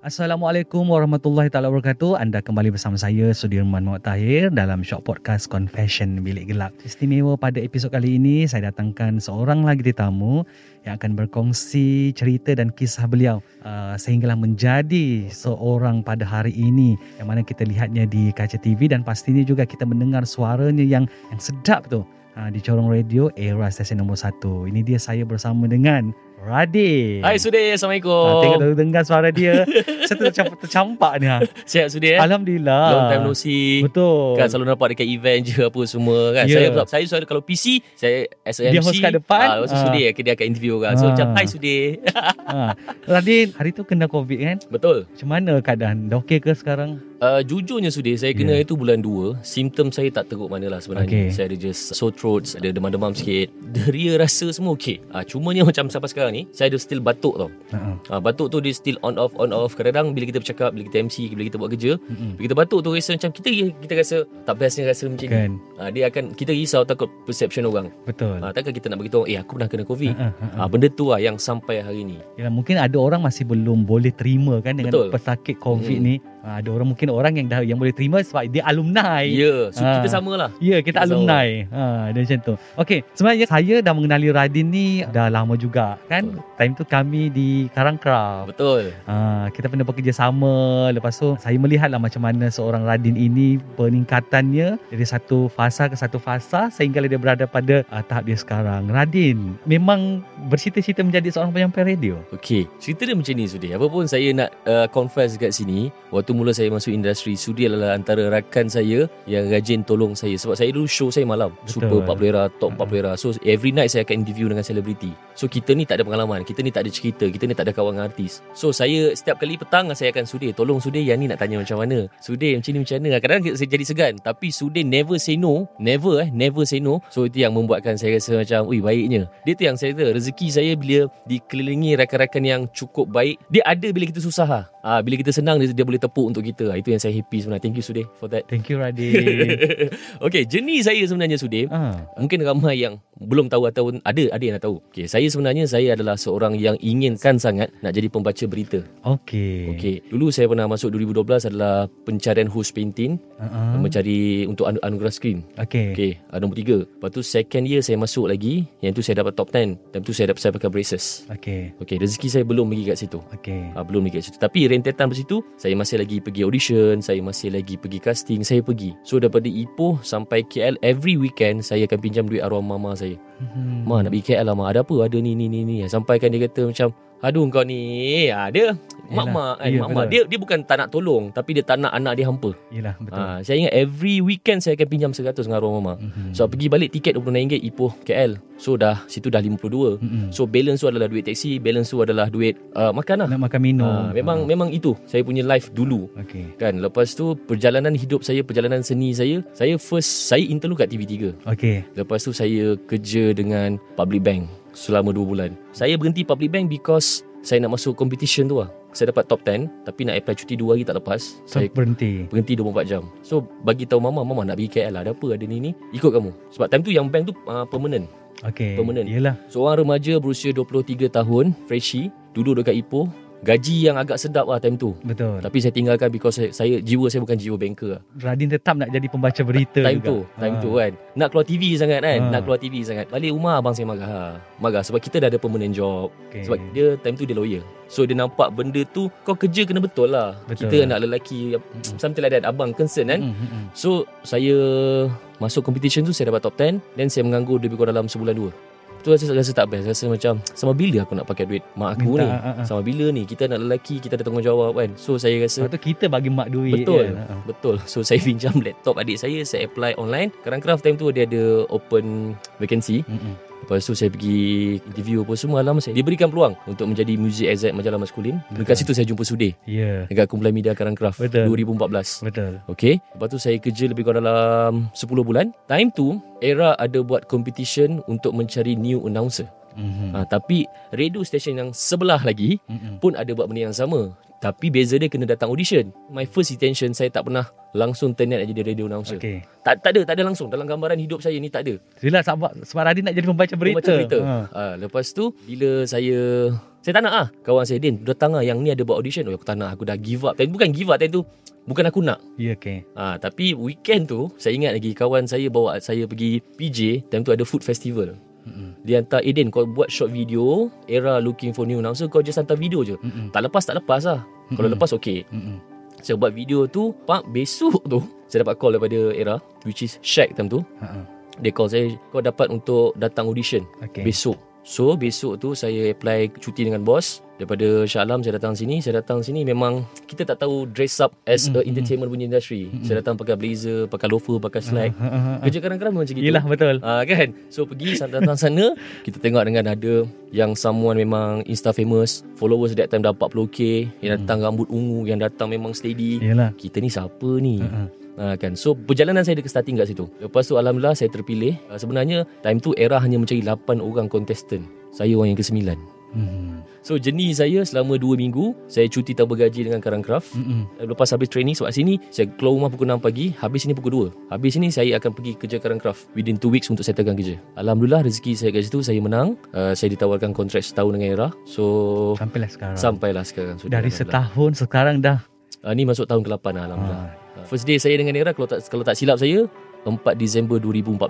Assalamualaikum warahmatullahi taala wabarakatuh. Anda kembali bersama saya Sudirman Muhammad Tahir dalam Shock Podcast Confession Bilik Gelap. Istimewa pada episod kali ini saya datangkan seorang lagi tetamu yang akan berkongsi cerita dan kisah beliau uh, sehinggalah menjadi seorang pada hari ini yang mana kita lihatnya di kaca TV dan pastinya juga kita mendengar suaranya yang yang sedap tu uh, di corong radio era stesen nombor 1. Ini dia saya bersama dengan Radin. Hai Sudir, Assalamualaikum. Ah, tengok dengar suara dia. Saya tercampak, tercampak ni. ha. Sihat Sudir eh? Alhamdulillah. Long time no see. Betul. Kan selalu nampak dekat event je apa semua kan. Ya. Saya saya selalu kalau PC, saya as a Dia MC. host kat depan. Ah, lepas tu Ah. Sudir dia akan interview orang. So Ah. macam hi Sudir. ha. Radin, hari tu kena COVID kan? Betul. Macam mana keadaan? Dah okey ke sekarang? Uh, jujurnya Sudir, saya kena Ya. itu bulan 2. Simptom saya tak teruk mana lah sebenarnya. Okey. Saya ada just sore throat, ada demam-demam sikit. Deria rasa semua okey. Ah, cumanya macam sampai sekarang ni, saya ada still batuk tau. Ha. Ha, batuk tu dia still on off on off. Kadang-kadang bila kita bercakap, bila kita MC, bila kita buat kerja, Mm-mm. bila kita batuk tu rasa macam kita kita rasa tak bestnya rasa macam Kan. ni. Ha, dia akan kita risau takut perception orang. Betul. Ha, takkan kita nak beritahu eh aku pernah kena covid. Ha, ha. Ha, benda tu lah yang sampai hari ni. Yalah, mungkin ada orang masih belum boleh terima kan dengan Betul. pesakit COVID Hmm. ni. Ha, ada orang mungkin orang yang dah yang boleh terima sebab dia alumni. Ya, so Ha. kita samalah. Ya, kita, Kita alumni. Ha, dia macam tu. Okey, sebenarnya saya dah mengenali Radin ni dah lama juga kan. Time tu kami di Karangkraf. Betul. Ha, kita pernah bekerja sama. Lepas tu saya melihatlah macam mana seorang Radin ini peningkatannya dari satu fasa ke satu fasa sehingga dia berada pada uh, tahap dia sekarang. Radin memang bercita-cita menjadi seorang penyampai radio. Okey, cerita dia macam ni Sudi. Apa pun saya nak uh, confess kat sini, waktu mula saya masuk industri, Sudi adalah antara rakan saya yang rajin tolong saya sebab saya dulu show saya malam, Betul. Super 40 era, Top Ha. 40 era. So every night saya akan interview dengan selebriti. So kita ni tak ada pengalaman, kita ni tak ada cerita, kita ni tak ada kawan dengan artis. So saya setiap kali petang saya akan Sudi, tolong Sudi yang ni nak tanya macam mana. Sudi macam ni macam mana. Kadang-kadang saya jadi segan, tapi Sudi never say no, never eh, never say no. So itu yang membuatkan saya rasa macam, ui baiknya. Dia tu yang saya kata, rezeki saya bila dikelilingi rakan-rakan yang cukup baik, dia ada bila kita susah lah. Ah, bila kita senang dia, dia boleh tepuk untuk kita. Ah, Itu yang saya happy sebenarnya. Thank you Sudi for that. Thank you Radin. okay, jenis saya sebenarnya Sudi. ha. Mungkin ramai yang belum tahu atau ada ada yang nak tahu. Okay, saya sebenarnya saya adalah seorang yang inginkan sangat nak jadi pembaca berita. Okey. Okay, dulu saya pernah masuk 2012 adalah pencarian host painting, Uh-huh. mencari untuk anu- anugerah skrin. Okey. Okay, uh, nombor tiga. Lepas tu second year saya masuk lagi, yang tu saya dapat top 10. Dan tu saya dapat saya pakai braces. Okey. Okay, rezeki saya belum pergi kat situ. Okey. Uh, belum pergi kat situ. Tapi rentetan pada situ, saya masih lagi pergi audition, saya masih lagi pergi casting, saya pergi. So daripada Ipoh sampai KL, every weekend saya akan pinjam duit arwah mama saya. Hmm. Ma nak pergi KL lah Ma Ada apa Ada ni ni ni ni Sampaikan dia kata macam Aduh kau ni ha, Dia Mak-mak Ya, Mak-mak betul. dia, dia bukan tak nak tolong Tapi dia tak nak anak dia hampa Yelah betul. ha, Saya ingat every weekend Saya akan pinjam 100 dengan arwah mama Mhm. So pergi balik tiket RM26 Ipoh KL So dah Situ dah 52 Mhm. So balance tu adalah duit taksi Balance tu adalah duit uh, Makan lah nak makan minum. ha, Memang memang itu Saya punya life dulu Okey. Kan Lepas tu Perjalanan hidup saya Perjalanan seni saya Saya first Saya intern dulu kat TV3 Okey. Lepas tu saya kerja dengan Public Bank selama 2 bulan. Saya berhenti Public Bank because saya nak masuk competition tu lah. Saya dapat top 10 tapi nak apply cuti 2 hari tak lepas. So Saya berhenti. berhenti 24 jam. So bagi tahu mama, mama nak pergi KL lah. Ada apa ada ni ni? Ikut kamu. Sebab time tu yang bank tu uh, permanent. Okey. Permanent. Yelah. Seorang remaja berusia 23 tahun, freshie, duduk dekat Ipoh, gaji yang agak sedap lah time tu. Betul. Tapi saya tinggalkan because saya, saya jiwa saya bukan jiwa banker lah. Radin tetap nak jadi pembaca berita Time juga. tu, time Ha. tu kan. Nak keluar TV sangat kan. Ha. Nak keluar TV sangat. Balik rumah abang saya marah. Ha. Marah sebab kita dah ada permanent job. Okay. Sebab dia time tu dia lawyer. So dia nampak benda tu kau kerja kena betul lah. Betul. Kita anak lelaki something like that abang concern kan. Mm, mm, mm. So saya masuk competition tu saya dapat top 10 then saya menganggur lebih kurang dalam sebulan dua. Tu rasa rasa tak best. Rasa macam sama bila aku nak pakai duit mak aku Minta, ni. ah. Sama bila ni kita anak lelaki kita ada tanggungjawab kan. So saya rasa Sebab tu kita bagi mak duit Betul kan. Ha. Betul So saya pinjam laptop adik saya Saya apply online craft time tu Dia ada open vacancy Mm, mm. Lepas tu saya pergi interview apa semua Alam saya Diberikan peluang Untuk menjadi music exec majalah maskulin Dekat situ saya jumpa Sudir Ya. Dekat kumpulan media Karang Craft Betul. 2014 Betul. Okay Lepas tu saya kerja lebih kurang dalam 10 bulan Time tu Era ada buat competition Untuk mencari new announcer Mhm. ha, Tapi radio station yang sebelah lagi Mm, mm. pun ada buat benda yang sama. Tapi beza dia kena datang audition. My first intention saya tak pernah langsung turn out jadi radio announcer. Okey. Tak tak ada, tak ada langsung dalam gambaran hidup saya ni tak ada. Yelah sebab, sebab Radin nak jadi pembaca berita. Baca berita. Ha. Ha. lepas tu bila saya saya tak nak ah kawan saya Din datang ah yang ni ada buat audition. Oh aku tak nak, aku dah give up. Time bukan give up time tu. Bukan aku nak. Ya okey. Ha, tapi weekend tu saya ingat lagi kawan saya bawa saya pergi PJ time tu ada food festival. Mm-mm. Dia hantar Eden kau buat short video Era looking for new announcer Kau just hantar video je Mm-mm. Tak lepas tak lepas lah Kalau Mm-mm. lepas okay Mm-mm. Saya buat video tu Pak besok tu Saya dapat call daripada Era Which is Shaq time tu ha. Dia call saya Kau dapat untuk datang audition Okey. Besok So besok tu saya apply cuti dengan bos Daripada Shah Alam saya datang sini. Saya datang sini memang Kita tak tahu dress up As a entertainment punya industry. Saya datang pakai blazer Pakai loafer Pakai slack. Ha, ha, ha, ha. Kerja kadang-kadang memang macam gitu. Yelah betul. Ah kan? So pergi datang sana Kita tengok dengan ada Yang someone memang Insta famous Followers that time dah 40k Yang datang rambut ungu Yang datang memang steady. Yelah. Kita ni siapa ni? Ha, ha. Ha, kan? So perjalanan saya ke starting kat situ. Lepas tu Alhamdulillah saya terpilih. Uh, Sebenarnya Time tu era hanya mencari 8 orang contestant. Saya orang yang ke-9 Hmm. So jenis saya selama 2 minggu Saya cuti tanpa gaji dengan Karang Craft Mm-mm. Lepas habis training sebab sini Saya keluar rumah pukul 6 pagi Habis sini pukul 2 Habis sini saya akan pergi kerja Karang Craft Within 2 weeks untuk settlekan kerja Alhamdulillah rezeki saya kat situ Saya menang uh, Saya ditawarkan kontrak setahun dengan era So Sampailah sekarang. Sampailah sekarang so, Dari setahun sekarang dah. uh, Ni masuk tahun ke-8 lah Alhamdulillah Ah. uh, First day saya dengan era Kalau tak kalau tak silap saya 4 Disember 2014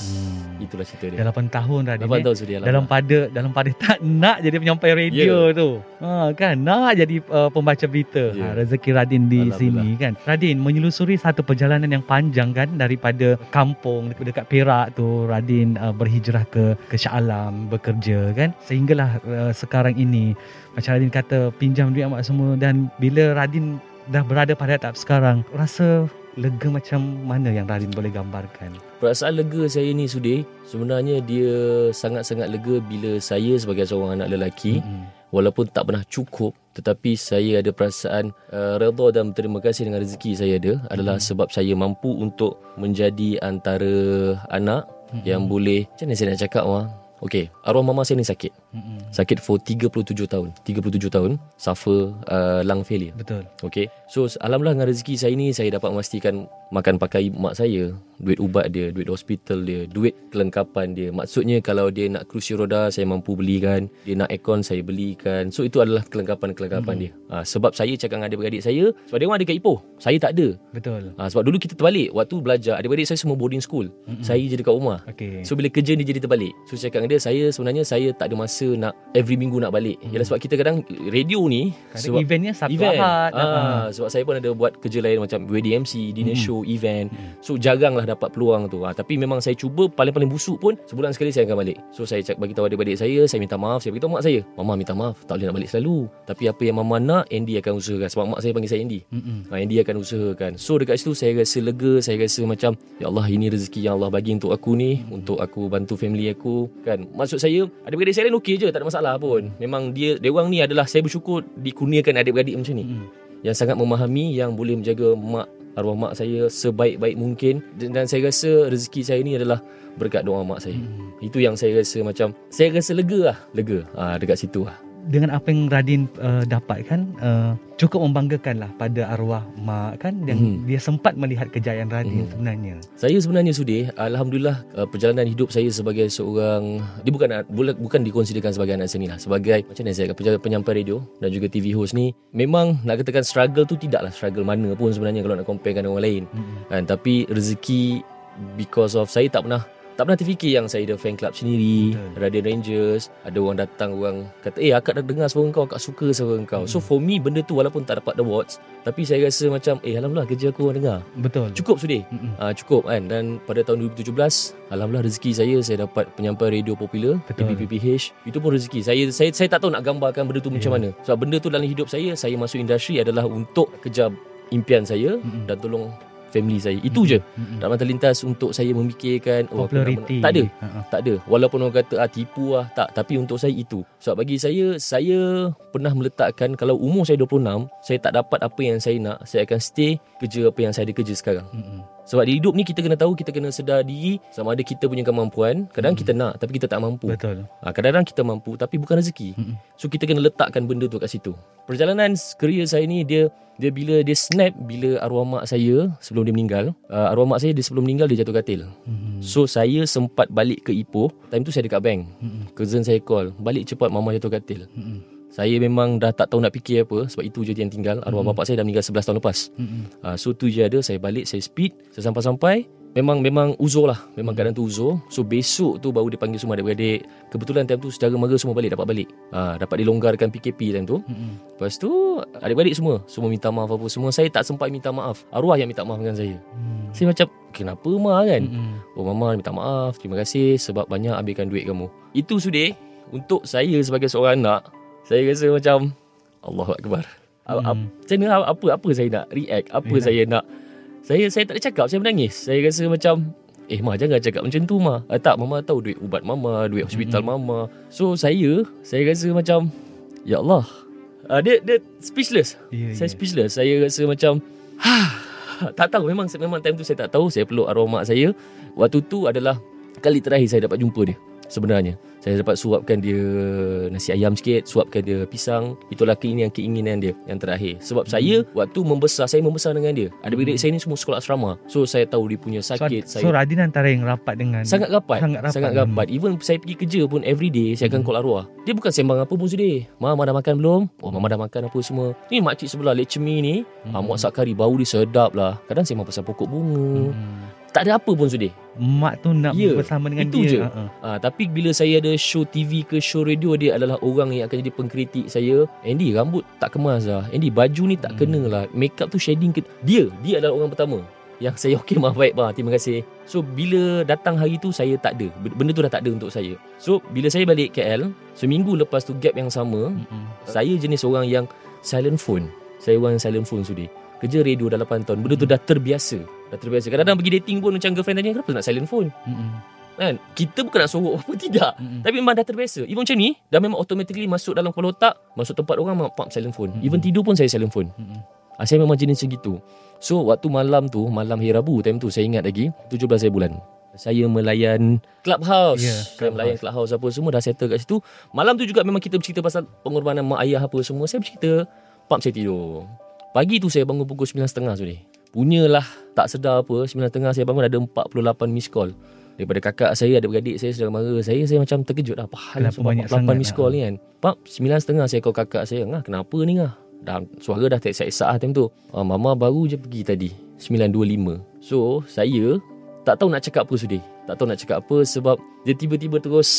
Hmm. Itulah cerita dia Dah 8 tahun Radin. 8 eh. tahun sudah Dalam pada dalam pada tak nak jadi penyampai radio tu. Ha kan nak jadi uh, pembaca berita. Ya. Ha rezeki Radin di sini kan. Radin menyelusuri satu perjalanan yang panjang kan daripada kampung dekat, dekat Perak tu Radin uh, berhijrah ke ke Shah Alam bekerja kan sehinggalah uh, sekarang ini macam Radin kata pinjam duit amat semua dan bila Radin dah berada pada tahap sekarang rasa lega macam mana yang Radin boleh gambarkan. Perasaan lega saya ni Sudir Sebenarnya dia sangat-sangat lega Bila saya sebagai seorang anak lelaki Mm-mm. walaupun tak pernah cukup tetapi saya ada perasaan uh, redha dan berterima kasih dengan rezeki saya ada adalah sebab saya mampu untuk menjadi antara anak yang boleh macam mana saya nak cakap wah Okey, arwah mama saya ni sakit. Sakit for 37 tahun. 37 tahun suffer uh, lung failure. Betul. Okey. So alhamdulillah dengan rezeki saya ni saya dapat memastikan makan pakai mak saya, duit ubat dia, duit hospital dia, duit kelengkapan dia. Maksudnya kalau dia nak kerusi roda saya mampu belikan, dia nak aircon saya belikan. So itu adalah kelengkapan-kelengkapan dia. Ha, sebab saya cakap dengan adik-beradik saya, sebab dia orang ada kat Ipoh. Saya tak ada. Betul. Ha, sebab dulu kita terbalik Waktu belajar Adik-adik saya semua boarding school mm-hmm. Saya je dekat rumah Okey. So bila kerja ni jadi terbalik So saya cakap dengan dia Saya sebenarnya Saya tak ada masa nak Every minggu nak balik mm. Yalah sebab kita kadang Radio ni Kadang sebab eventnya Sabtu event. Ahad. Ah, Ah. sebab saya pun ada buat kerja lain macam wedding MC, dinner show, event. So jaranglah dapat peluang tu. Ah, tapi memang saya cuba paling-paling busuk pun sebulan sekali saya akan balik. So saya cak bagi tahu adik-adik saya, saya minta maaf, saya beritahu mak saya. Mama minta maaf, tak boleh nak balik selalu. Tapi apa yang mama nak, Andy akan usahakan sebab mak saya panggil saya Andy. Mm-mm. Ha, Andy akan usahakan. So dekat situ saya rasa lega, saya rasa macam ya Allah ini rezeki yang Allah bagi untuk aku ni, untuk aku bantu family aku kan. Maksud saya adik-beradik saya lain okey je, tak ada masalah pun. Memang dia dia orang ni adalah saya bersyukur dikurniakan adik-beradik macam ni Mm-mm. yang sangat memahami yang boleh menjaga mak arwah mak saya sebaik-baik mungkin dan, dan saya rasa rezeki saya ni adalah berkat doa mak saya. Hmm. Itu yang saya rasa macam saya rasa lega lah, lega. Ah dekat situ lah. Dengan apa yang Radin uh, dapatkan uh, cukup membanggakan lah pada arwah mak kan yang Mhm. dia sempat melihat kejayaan Radin Mhm. sebenarnya. Saya sebenarnya Sudih, Alhamdulillah uh, perjalanan hidup saya sebagai seorang dia bukan bukan, bukan dikonsiderkan sebagai anak seni lah sebagai macam mana saya kata penyampai radio dan juga TV host ni memang nak katakan struggle tu tidaklah struggle mana pun sebenarnya kalau nak comparekan dengan orang lain Mhm. kan tapi rezeki because of saya tak pernah tak pernah terfikir yang saya ada fan club sendiri Betul. Radio Rangers Ada orang datang Orang kata Eh akak dah dengar suara kau Akak suka suara kau So for me benda tu Walaupun tak dapat awards Tapi saya rasa macam Eh Alhamdulillah kerja aku orang dengar Betul. Cukup sudah uh, Cukup kan Dan pada tahun 2017 Alhamdulillah rezeki saya Saya dapat penyampai radio popular. PPPH Itu pun rezeki saya, saya saya tak tahu nak gambarkan benda tu macam Ya. mana Sebab benda tu dalam hidup saya Saya masuk industri adalah Untuk kejar impian saya Mhm. Dan tolong family saya. Itu je. Mhm. Tak pernah terlintas untuk saya memikirkan oh, Populariti. Tak ada. Ha-ha. tak ada. Walaupun orang kata ah, Tipu lah. Tak. Tapi untuk saya itu. Sebab bagi saya Saya pernah meletakkan Kalau umur saya 26 Saya tak dapat apa yang saya nak Saya akan stay Kerja apa yang saya ada kerja sekarang. Mhm. Sebab di hidup ni Kita kena tahu Kita kena sedar diri Sama ada kita punya kemampuan Kadang kita nak Tapi kita tak mampu. Betul. ha, Kadang-kadang kita mampu Tapi bukan rezeki. Mhm. So kita kena letakkan benda tu kat situ. Perjalanan career saya ni Dia dia bila dia snap Bila arwah mak saya Sebelum dia meninggal uh, Arwah mak saya dia sebelum meninggal Dia jatuh katil Mhm. So saya sempat balik ke Ipoh Time tu saya dekat bank Mhm. Cousin saya call Balik cepat mama jatuh katil Mhm. Saya memang dah tak tahu nak fikir apa Sebab itu je yang tinggal Arwah Mhm. bapak saya dah meninggal 11 tahun lepas Mhm. uh, So tu je ada Saya balik Saya speed Saya sampai-sampai Memang memang uzur lah. Memang keadaan tu uzur. So besok tu baru dia panggil semua adik-beradik. Kebetulan time tu Secara mara semua balik Dapat balik. Uh, Dapat dilonggarkan PKP time tu. Mhm. Lepas tu Adik-beradik semua Semua minta maaf apa semua Saya tak sempat minta maaf. Arwah yang minta maaf dengan saya. Mhm. Saya macam Kenapa ma? kan? Mhm. Oh mama minta maaf. Terima kasih Sebab banyak ambilkan duit kamu. Itu sudah Untuk saya sebagai seorang anak Saya rasa macam Allahu Akbar. A- a- Hmm. Macam mana apa, apa saya nak react? Apa Yelah. saya nak Saya saya tak ada cakap Saya menangis Saya rasa macam Eh Ma jangan cakap macam tu Ma ah, Tak Mama tahu duit ubat Mama Duit hospital Mama So saya Saya rasa macam Ya Allah ah, Dia dia speechless Ya, saya ya. speechless. Saya rasa macam tak tahu memang memang time tu saya tak tahu. Saya peluk arwah mak saya. Waktu tu adalah kali terakhir saya dapat jumpa dia sebenarnya. Saya dapat suapkan dia nasi ayam sikit, suapkan dia pisang. Itulah keinginan-keinginan dia yang terakhir. Sebab Hmm. saya waktu membesar, saya membesar dengan dia. Adik-adik saya ni semua sekolah asrama. So saya tahu dia punya So, sakit. so saya Radin antara yang rapat dengan Sangat rapat Sangat rapat. Sangat rapat Even saya pergi kerja pun Every day Saya akan Hmm. call arwah Dia bukan sembang apa pun sedih Mama dah makan belum? Oh mama dah makan apa semua Ni makcik sebelah Leceh mi ni Mhm. ah, Muat sakari Bau dia sedap lah Kadang sembang pasal pokok bunga Mhm. Tak ada apa pun sedih Mak tu nak Ya, bersama dengan itu dia. je. Ha-ha. ah, Tapi bila saya ada show TV ke show radio Dia adalah orang yang akan jadi pengkritik saya Andy rambut tak kemas lah Andy baju ni tak Hmm. kena lah Makeup tu shading ke Dia Dia adalah orang pertama yang saya okey maaf baik bah terima kasih so bila datang hari tu saya tak ada benda tu dah tak ada untuk saya so bila saya balik KL seminggu lepas tu gap yang sama Mhm. saya jenis orang yang silent phone saya orang yang silent phone sudi kerja radio dah 8 tahun benda tu dah terbiasa. Dah terbiasa. Kadang-kadang pergi dating pun macam girlfriend tanya kenapa nak silent phone? Mhm. kan? Kita bukan nak sorok apa tidak. Mhm. tapi memang dah terbiasa. Even macam ni Dah memang automatically Masuk dalam kepala otak Masuk tempat orang Pump silent phone. Mm-mm. Even tidur pun saya silent phone. Mhm. Ah, Saya memang jenis macam gitu. So waktu malam tu Malam hari Rabu Time tu saya ingat lagi 17 hari bulan. Saya melayan Clubhouse. Ya, Saya Clubhouse. melayan Clubhouse apa semua Dah settle kat situ. Malam tu juga memang kita bercerita Pasal pengorbanan mak ayah apa semua Saya bercerita Pump saya tidur Pagi tu saya bangun pukul 9.30 tu ni. Punyalah Tak sedar apa 9.30 saya bangun Ada 48 miss call. Daripada kakak saya Ada beradik saya sedang mara Saya saya macam terkejut lah. Apa hal sebab banyak 48 sangat miss lah? call ni kan? Pap 9.30 saya call kakak saya. Ngah kenapa ni ngah? Dah, Suara dah tak esak-esak lah time tu. Ah, Mama baru je pergi tadi 9.25 So saya Tak tahu nak cakap apa sudah Tak tahu nak cakap apa Sebab Dia tiba-tiba terus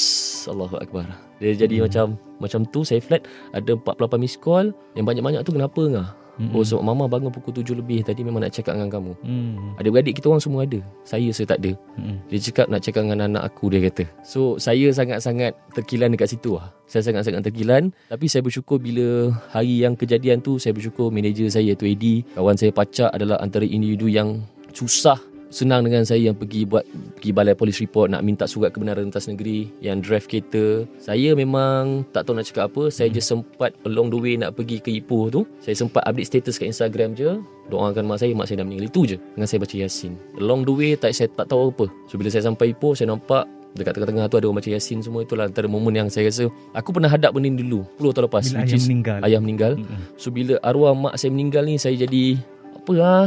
Allahu Akbar. Dia jadi Hmm. macam Macam tu saya flat. Ada 48 miss call. Yang banyak-banyak tu kenapa ngah Mhm. Oh sebab mama bangun pukul 7 lebih Tadi memang nak cakap dengan kamu Mhm. Adik-beradik kita orang semua ada Saya saya tak ada Mhm. Dia cakap nak cakap dengan anak aku Dia kata So saya sangat-sangat Terkilan dekat situ lah Saya sangat-sangat terkilan Tapi saya bersyukur Bila hari yang kejadian tu Saya bersyukur manager saya Tu Eddie Kawan saya Pacak adalah Antara individu yang Susah Senang dengan saya yang pergi buat Pergi balai polis report Nak minta surat kebenaran rentas negeri Yang drive kereta. Saya memang Tak tahu nak cakap apa. Saya je sempat Along the way nak pergi ke Ipoh tu. Saya sempat update status kat Instagram je. Doakan mak saya Mak saya dah meninggal. Itu je Dengan saya baca Yasin. Along the way tak, Saya tak tahu apa. So bila saya sampai Ipoh Saya nampak Dekat tengah-tengah tu ada orang baca Yasin semua. Itulah antara momen yang saya rasa aku pernah hadap benda ni dulu 10 tahun lepas Bila which ayah is meninggal. ayah meninggal. Mm-mm. So bila arwah mak saya meninggal ni saya jadi apa lah.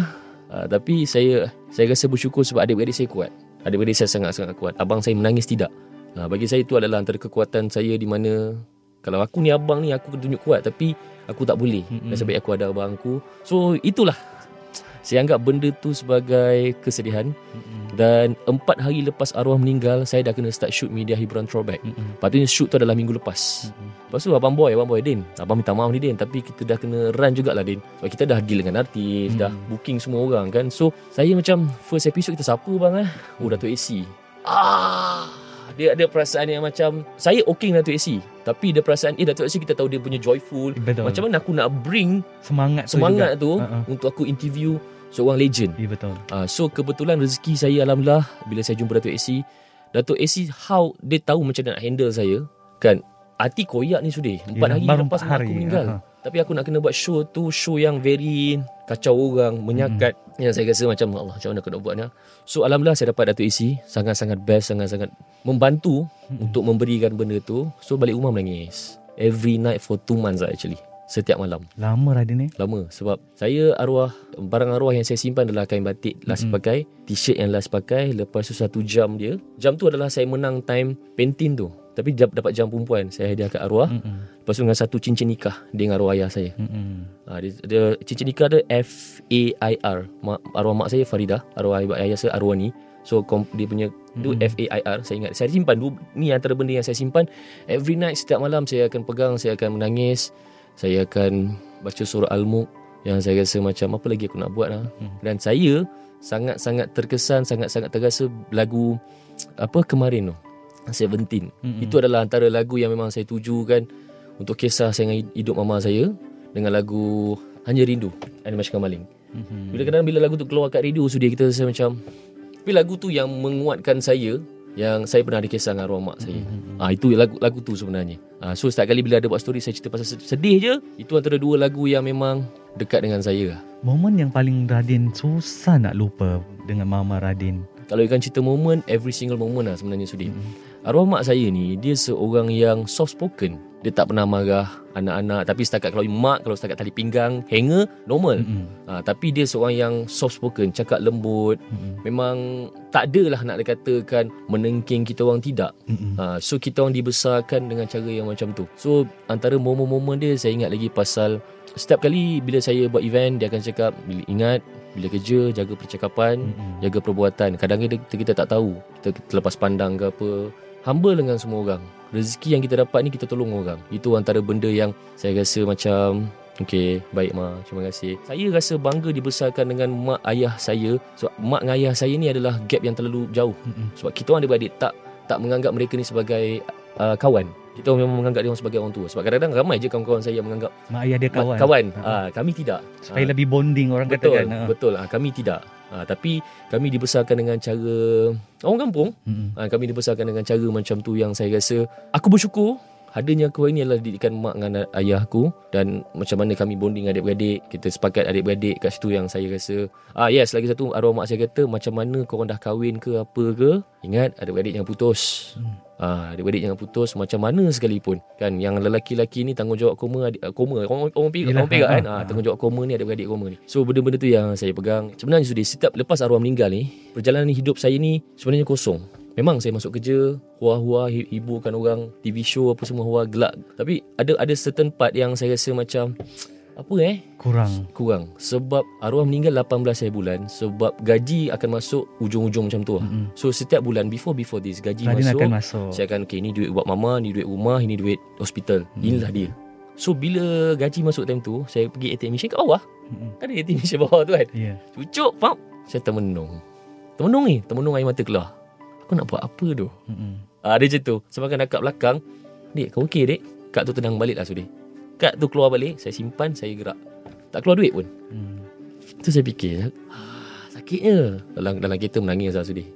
Uh, tapi saya saya rasa bersyukur sebab adik-beradik saya kuat. Adik-beradik saya sangat-sangat kuat. Abang saya menangis tidak. Uh, bagi saya itu adalah antara kekuatan saya di mana kalau aku ni abang ni aku tunjuk kuat tapi aku tak boleh. Mm-hmm. Baik aku ada abang aku. So itulah saya anggap benda tu sebagai kesedihan Mm-mm. Dan empat hari lepas arwah meninggal saya dah kena start shoot media hiburan throwback. Mm-mm. Patutnya shoot tu adalah minggu lepas. Mm-mm. Lepas tu abang boy, abang boy Din. Abang minta maaf ni Din tapi kita dah kena run jugalah Din. Sebab kita dah deal dengan artis, Hmm. dah booking semua orang kan. So saya macam first episode kita siapa bang eh? Oh Dato' AC. Ah, dia ada perasaan yang macam saya okay dengan Dato' AC. Tapi dia perasaan eh Dato' AC kita tahu dia punya joyful. Betul. Macam mana aku nak bring semangat tu semangat juga. tu Ha-ha. untuk aku interview seorang legend. Ya betul. Uh, so kebetulan rezeki saya alhamdulillah bila saya jumpa Datuk AC, Datuk AC how dia tahu macam nak handle saya kan. Hati koyak ni sudah. Empat Yelah, hari lepas hari, aku meninggal. aha. Tapi aku nak kena buat show tu show yang very kacau orang, menyakat. Yang saya rasa macam Allah macam mana aku nak buat ni. So alhamdulillah saya dapat Datuk AC, sangat-sangat best, sangat-sangat membantu untuk memberikan benda tu. So balik rumah menangis. Every night for two months actually. Setiap malam. Lama Radin ni. Lama sebab saya arwah barang arwah yang saya simpan adalah kain batik last Mm-mm. pakai, t-shirt yang last pakai, lepas tu satu jam dia. Jam tu adalah saya menang time pentin tu. Tapi dapat jam perempuan saya hadiah kat arwah. Mm-mm. Lepas tu dengan satu cincin nikah dengan arwah ayah saya. Mm-mm. Ha, dia, dia cincin nikah dia F A I R. Mak, arwah mak saya Farida, arwah ibu ayah saya Arwani. So kom, dia punya tu Mm-mm. F A I R saya ingat. Saya simpan dua ni antara benda yang saya simpan. Every night setiap malam saya akan pegang, saya akan menangis. Saya akan baca surah Al-Mulk yang saya rasa macam apa lagi aku nak buat lah. Hmm. Dan saya sangat-sangat terkesan, sangat-sangat terasa lagu apa kemarin tu. Seventeen. Mm-mm. Itu adalah antara lagu yang memang saya tujukan untuk kisah saya dengan hidup mama saya dengan lagu Hanya Rindu Animasi Kamaling. Mhm. Bila kadang bila lagu tu keluar kat radio sudia kita rasa macam tapi lagu tu yang menguatkan saya yang saya pernah ada kisah dengan arwah mak saya. Mhm. Ah itu lagu lagu tu sebenarnya. Ah so setiap kali bila ada buat story saya cerita pasal sedih je, itu antara dua lagu yang memang dekat dengan saya. lah. Momen yang paling Radin susah nak lupa dengan Mama Radin. Kalau ikan cerita moment, every single moment lah sebenarnya Sudin. Mhm. Arwah mak saya ni, dia seorang yang soft spoken. Dia tak pernah marah anak-anak. Tapi setakat kalau mak, kalau setakat tali pinggang, hanger, normal. Mm-mm. Ha, tapi dia seorang yang soft spoken, cakap lembut. Mm-mm. Memang tak adalah nak dikatakan menengking kita orang tidak. Mm-mm. Ha, so kita orang dibesarkan dengan cara yang macam tu. So antara momen-momen dia saya ingat lagi pasal setiap kali bila saya buat event dia akan cakap bila ingat bila kerja jaga percakapan, Mm-mm. jaga perbuatan. Kadang-kadang kita, kita tak tahu. Kita terlepas pandang ke apa. Humble dengan semua orang. Rezeki yang kita dapat ni kita tolong orang. Itu antara benda yang saya rasa macam Okay, baik Ma. Terima kasih. Saya rasa bangga dibesarkan dengan mak ayah saya. Sebab mak dengan ayah saya ni adalah gap yang terlalu jauh. Sebab kita orang adik-beradik tak tak menganggap mereka ni sebagai uh, kawan. Kita memang menganggap dia sebagai orang tua. Sebab kadang-kadang ramai je kawan-kawan saya yang menganggap Mak ayah dia kawan. kawan. Ha. Ah, kami tidak. Supaya Ah, lebih bonding orang betul, katakan. Ha. betul. Ah, kami tidak. Ah, tapi kami dibesarkan dengan cara orang kampung. Mm-mm. Ah, kami dibesarkan dengan cara macam tu yang saya rasa aku bersyukur adanya aku ini adalah didikan mak dengan ayah aku dan macam mana kami bonding adik-beradik kita sepakat adik-beradik kat situ yang saya rasa ah yes lagi satu arwah mak saya kata macam mana korang dah kahwin ke apa ke ingat adik-beradik jangan putus Hmm. Ah, adik-beradik jangan putus macam mana sekalipun. Kan yang lelaki-lelaki ni tanggungjawab koma adik, koma. Orang orang Yelah, orang ha, kan? Ha, ah, ha. tanggungjawab koma ni adik-beradik koma ni. So benda-benda tu yang saya pegang. Sebenarnya sudah setiap lepas arwah meninggal ni perjalanan hidup saya ni sebenarnya kosong. Memang saya masuk kerja, hua-hua hi- hiburkan orang, TV show apa semua hua gelak. Tapi ada ada certain part yang saya rasa macam apa eh Kurang. kurang sebab arwah meninggal 18 hari bulan sebab gaji akan masuk ujung-ujung macam tu lah. Mm-mm. So setiap bulan before before this gaji Radin masuk akan masuk. saya akan okay ni duit buat mama, ni duit rumah, ini duit hospital. Hmm. Inilah dia. So bila gaji masuk time tu, saya pergi ATM machine kat bawah. Mm-mm. Ada ATM machine bawah tu kan. Ya. Cucuk, pap. Saya termenung. Termenung ni, termenung air mata keluar. Aku nak buat apa tu? Mm-mm. Ah, dia macam tu. Semakin kat belakang, Dek, kau okey dek? Kad tu tenang balik lah Sudi. Kad tu keluar balik, saya simpan, saya gerak. Tak keluar duit pun. Mm. Tu saya fikir, ah, sakitnya. Dalam dalam kereta menangis lah Sudi.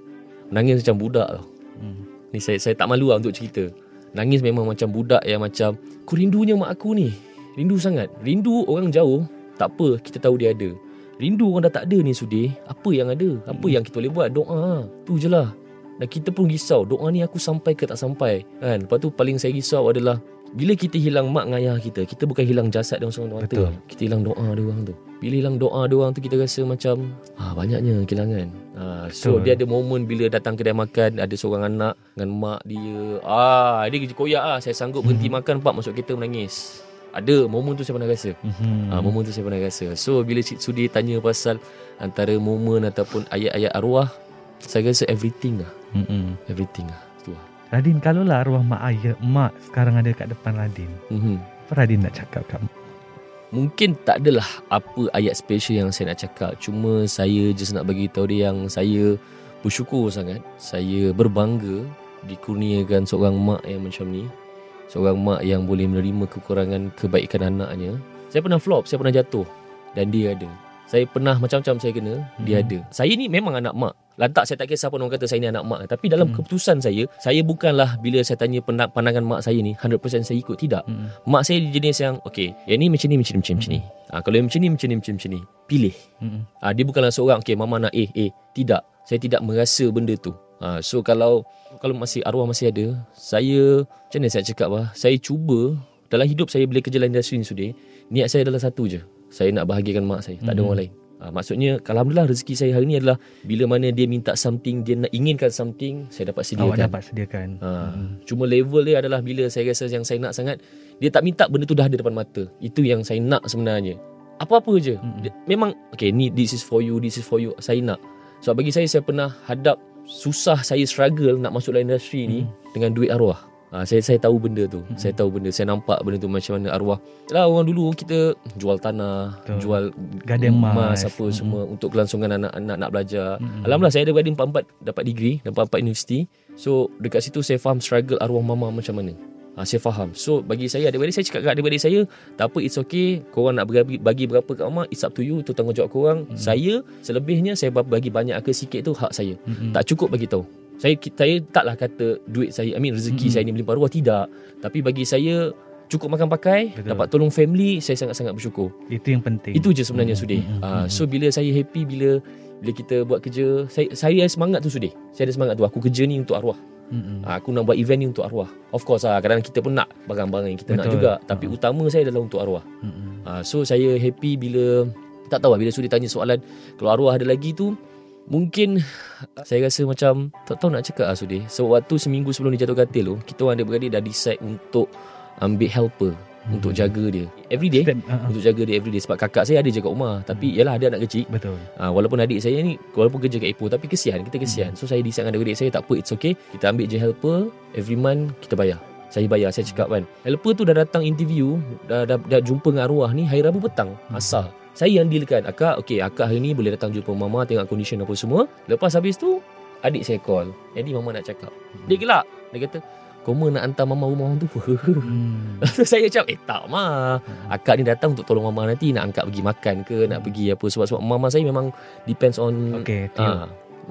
Menangis macam budak tau. Mm. Ni saya saya tak malu lah untuk cerita. Nangis memang macam budak yang macam Aku rindunya mak aku ni Rindu sangat Rindu orang jauh Tak apa Kita tahu dia ada Rindu orang dah tak ada ni Sudi Apa yang ada Apa yang kita boleh buat Doa Tu je lah dan kita pun risau doa ni aku sampai ke tak sampai kan lepas tu paling saya risau adalah bila kita hilang mak dengan ayah kita kita bukan hilang jasad dia orang mata kita hilang doa dia orang tu bila hilang doa dia orang tu kita rasa macam ah banyaknya kehilangan ah so Betul. dia ada momen bila datang kedai makan ada seorang anak dengan mak dia ah dia koyak ah saya sanggup berhenti makan pak masuk kereta menangis ada momen tu saya pernah rasa Mhm. Ah, momen tu saya pernah rasa. So bila Cik Sudi tanya pasal antara momen ataupun ayat-ayat arwah, saya rasa everything lah. Mhm. Everything lah. Radin kalau lah arwah mak ayah mak sekarang ada kat depan Radin. Mm-hmm. Apa Radin nak cakap kat mak? Mungkin tak adalah apa ayat special yang saya nak cakap. Cuma saya just nak bagi tahu dia yang saya bersyukur sangat. Saya berbangga dikurniakan seorang mak yang macam ni. Seorang mak yang boleh menerima kekurangan kebaikan anaknya. Saya pernah flop, saya pernah jatuh dan dia ada. Saya pernah macam-macam saya kena, dia Mhm. ada. Saya ni memang anak mak. Lantak saya tak kisah pun orang kata saya ni anak mak. Tapi dalam Mhm. keputusan saya, saya bukanlah bila saya tanya pandang- pandangan mak saya ni 100% saya ikut tidak. Mhm. Mak saya jenis yang Okay Yang ni macam ni Macam ni macam, macam ni ha, Kalau yang macam ni Macam ni macam, macam ni Pilih Mhm. ha, Dia bukanlah seorang Okay mama nak A A Tidak Saya tidak merasa benda tu ha, So kalau Kalau masih arwah masih ada Saya Macam mana saya cakap lah Saya cuba Dalam hidup saya Bila kerja dalam industri ni sudah Niat saya adalah satu je Saya nak bahagiakan mak saya Tak ada Mhm. orang lain ha, Maksudnya Alhamdulillah rezeki saya hari ni adalah Bila mana dia minta something Dia nak inginkan something Saya dapat sediakan Awak dapat sediakan. Ha, Mhm. Cuma level dia adalah bila saya rasa yang saya nak sangat dia tak minta benda tu dah ada depan mata. Itu yang saya nak sebenarnya. Apa-apa je. Mm-mm. Dia, memang okay ni this is for you, this is for you. Saya nak. So bagi saya saya pernah hadap susah saya struggle nak masuk dalam industri ni Mm. dengan duit arwah. Ha, saya saya tahu benda tu. Mm-mm. Saya tahu benda. Saya nampak benda tu macam mana arwah. Yalah orang dulu kita jual tanah, Betul. jual Gading emas. apa Mm-mm. semua untuk kelangsungan anak-anak nak belajar. Mm-mm. Alhamdulillah saya ada beradik empat-empat dapat degree dan empat-empat universiti. So dekat situ saya faham struggle arwah mama macam mana. Ha, saya faham. So bagi saya adik-beradik saya cakap kat adik-beradik saya, tak apa it's okay. Korang nak bagi, bagi berapa kat mama, it's up to you. Itu tanggungjawab korang. Hmm. Saya selebihnya saya bagi banyak ke sikit tu hak saya. Mhm. Tak cukup bagi tahu. Saya saya taklah kata duit saya, I mean rezeki Mm-mm. saya ni melimpah ruah tidak. Tapi bagi saya cukup makan pakai, Betul. dapat tolong family, saya sangat-sangat bersyukur. Itu yang penting. Itu je sebenarnya Mm, Sudih. mm, mm, Ah, mm. so bila saya happy bila bila kita buat kerja, saya saya ada semangat tu Sudih. Saya ada semangat tu. Aku kerja ni untuk arwah. Mhm. Ah, aku nak buat event ni untuk arwah. Of course lah, kadang kita pun nak barang-barang yang kita nak Betul. juga. Tapi Ah. utama saya adalah untuk arwah. Mhm. Ah, so saya happy bila tak tahu lah bila Sudih tanya soalan kalau arwah ada lagi tu mungkin saya rasa macam tak tahu nak cakap lah Sudih. So waktu seminggu sebelum dia jatuh katil tu, kita orang adik-beradik dah decide untuk ambil helper untuk Mhm. jaga dia. Every day. Stand- ah. untuk jaga dia everyday sebab kakak saya ada je kat rumah. Tapi yalah ada anak kecil. Betul. ha, walaupun adik saya ni walaupun kerja kat Ipoh tapi kesian kita kesian. So saya decide dengan adik saya tak apa it's okay. Kita ambil je helper every month kita bayar. Saya bayar saya cakap kan. Helper tu dah datang interview dah, dah, dah jumpa dengan arwah ni hari Rabu petang asal saya yang dealkan. Akak okay akak hari ni boleh datang jumpa mama tengok condition apa semua. Lepas habis tu adik saya call. Jadi mama nak cakap. Dia gelak. Dia kata Koma nak hantar mama rumah orang tu? Hmm. Saya macam Eh tak mah Akak ni datang untuk tolong mama nanti. Nak angkat pergi makan ke? Nak pergi apa? Sebab sebab mama saya memang Depends on Okey, tiup. ah,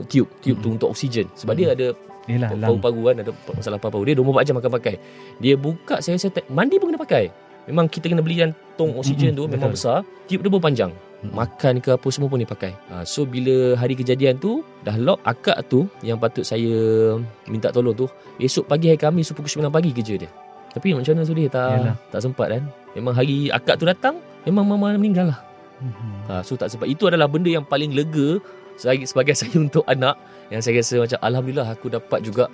Tube. Tube. Tu untuk oksigen. Sebab dia ada Yelah. Paru-paru kan Ada masalah paru-paru. Dia 24 jam makan pakai. Dia buka saya tak- Mandi pun kena pakai Memang kita kena beli yang Tong oksigen Mm-mm, tu Memang betul. besar. Tube dia pun panjang. Makan ke apa semua pun dia pakai. Ha, So bila hari kejadian tu Dah lock akak tu Yang patut saya Minta tolong tu Esok pagi hari Khamis Pukul 9 pagi kerja dia. Tapi macam mana tu dia? Tak, Yalah. tak sempat kan? Memang hari akak tu datang Memang mama meninggal lah. Mhm. ha, So tak sempat. Itu adalah benda yang paling lega sebagai, sebagai saya untuk anak Yang saya rasa macam Alhamdulillah aku dapat juga